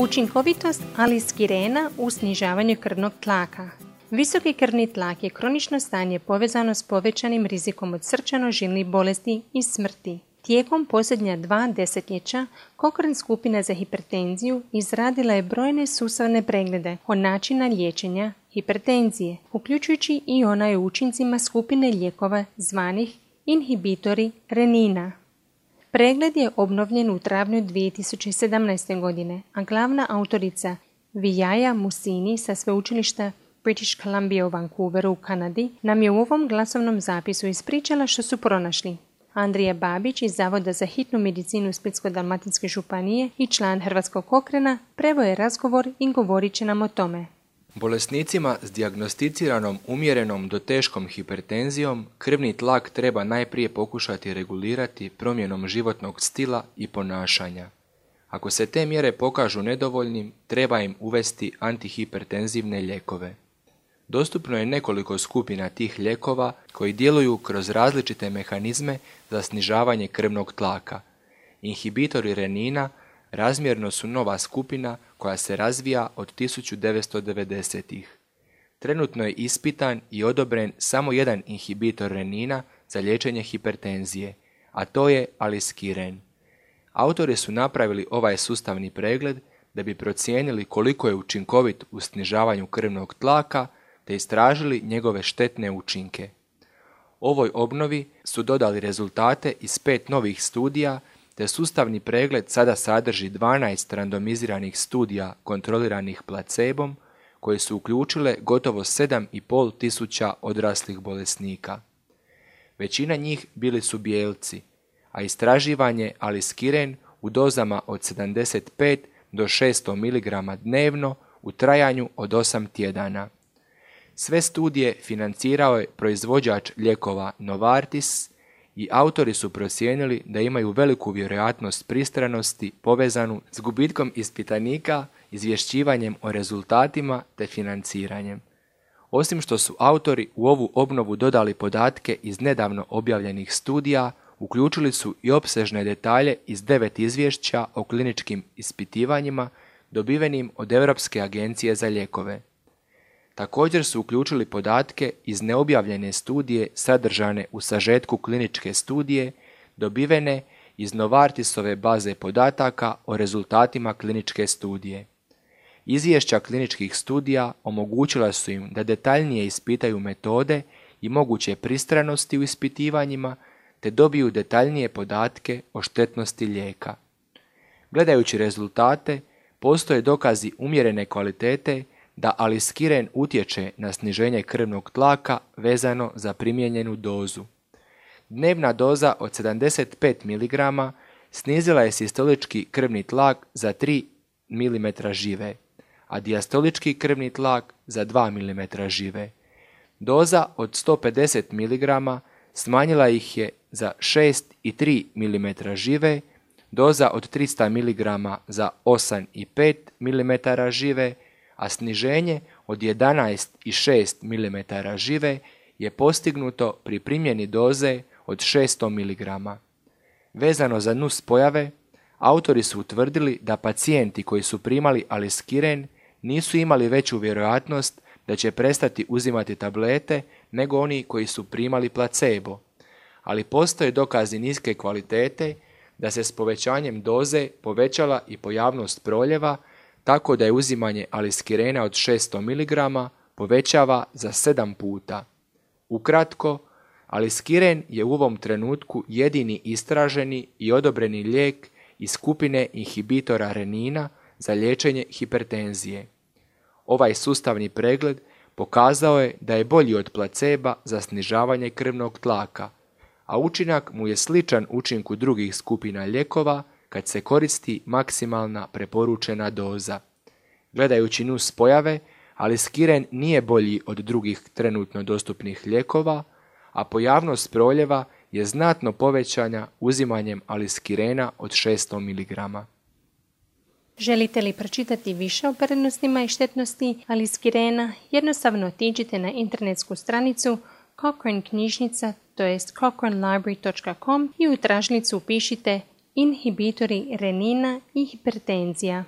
Učinkovitost aliskirena u snižavanju krvnog tlaka. Visoki krvni tlak je kronično stanje povezano s povećanim rizikom od srčano-žilnih bolesti i smrti. Tijekom posljednja dva desetljeća Cochrane skupina za hipertenziju izradila je brojne sustavne preglede o načina liječenja hipertenzije, uključujući i onaj učincima skupine lijekova zvanih inhibitori renina. Pregled je obnovljen u travnju 2017. godine, a glavna autorica Vijaja Musini sa sveučilišta British Columbia u Vancouveru u Kanadi nam je u ovom glasovnom zapisu ispričala što su pronašli. Andrija Babić iz Zavoda za hitnu medicinu Splitsko-Dalmatinske županije i član Hrvatskog okrena prevo je razgovor i govorit će nam o tome. Bolesnicima s dijagnosticiranom umjerenom do teškom hipertenzijom krvni tlak treba najprije pokušati regulirati promjenom životnog stila i ponašanja. Ako se te mjere pokažu nedovoljnim, treba im uvesti antihipertenzivne lijekove. Dostupno je nekoliko skupina tih lijekova koji djeluju kroz različite mehanizme za snižavanje krvnog tlaka. Inhibitori renina razmjerno su nova skupina koja se razvija od 1990-ih. Trenutno je ispitan i odobren samo jedan inhibitor renina za liječenje hipertenzije, a to je aliskiren. Autori su napravili ovaj sustavni pregled da bi procijenili koliko je učinkovit u snižavanju krvnog tlaka te istražili njegove štetne učinke. Ovoj obnovi su dodali rezultate iz pet novih studija te sustavni pregled sada sadrži 12 randomiziranih studija kontroliranih placebom koje su uključile gotovo 7,5 tisuća odraslih bolesnika. Većina njih bili su bijelci, a istraživanje aliskiren u dozama od 75 do 600 mg dnevno u trajanju od 8 tjedana. Sve studije financirao je proizvođač lijekova Novartis i autori su procijenili da imaju veliku vjerojatnost pristranosti povezanu s gubitkom ispitanika, izvješćivanjem o rezultatima te financiranjem. Osim što su autori u ovu obnovu dodali podatke iz nedavno objavljenih studija, uključili su i opsežne detalje iz devet izvješća o kliničkim ispitivanjima dobivenim od Europske agencije za lijekove. Također su uključili podatke iz neobjavljene studije sadržane u sažetku kliničke studije dobivene iz Novartisove baze podataka o rezultatima kliničke studije. Izvješća kliničkih studija omogućila su im da detaljnije ispitaju metode i moguće pristranosti u ispitivanjima te dobiju detaljnije podatke o štetnosti lijeka. Gledajući rezultate, postoje dokazi umjerene kvalitete da aliskiren utječe na sniženje krvnog tlaka vezano za primijenjenu dozu. Dnevna doza od 75 mg snizila je sistolički krvni tlak za 3 mm žive, a dijastolički krvni tlak za 2 mm žive. Doza od 150 mg smanjila ih je za 6 i 3 mm žive, doza od 300 mg za 8 i 5 mm žive, a sniženje od 11,6 mm žive je postignuto pri primjeni doze od 600 mg. Vezano za nus pojave, autori su utvrdili da pacijenti koji su primali aliskiren nisu imali veću vjerojatnost da će prestati uzimati tablete nego oni koji su primali placebo, ali postoje dokazi niske kvalitete da se s povećanjem doze povećala i pojavnost proljeva tako da je uzimanje aliskirena od 600 mg povećava za 7 puta. Ukratko, aliskiren je u ovom trenutku jedini istraženi i odobreni lijek iz skupine inhibitora renina za liječenje hipertenzije. Ovaj sustavni pregled pokazao je da je bolji od placeba za snižavanje krvnog tlaka, a učinak mu je sličan učinku drugih skupina lijekova kad se koristi maksimalna preporučena doza. Gledajući nus pojave, aliskiren nije bolji od drugih trenutno dostupnih lijekova, a pojavnost proljeva je znatno povećanja uzimanjem aliskirena od 600 mg. Želite li pročitati više o prednostima i štetnosti aliskirena, jednostavno otiđite na internetsku stranicu Cochrane knjižnica, to jest cochranelibrary.com i u tražnicu upišite inhibitori renina i hipertenzija.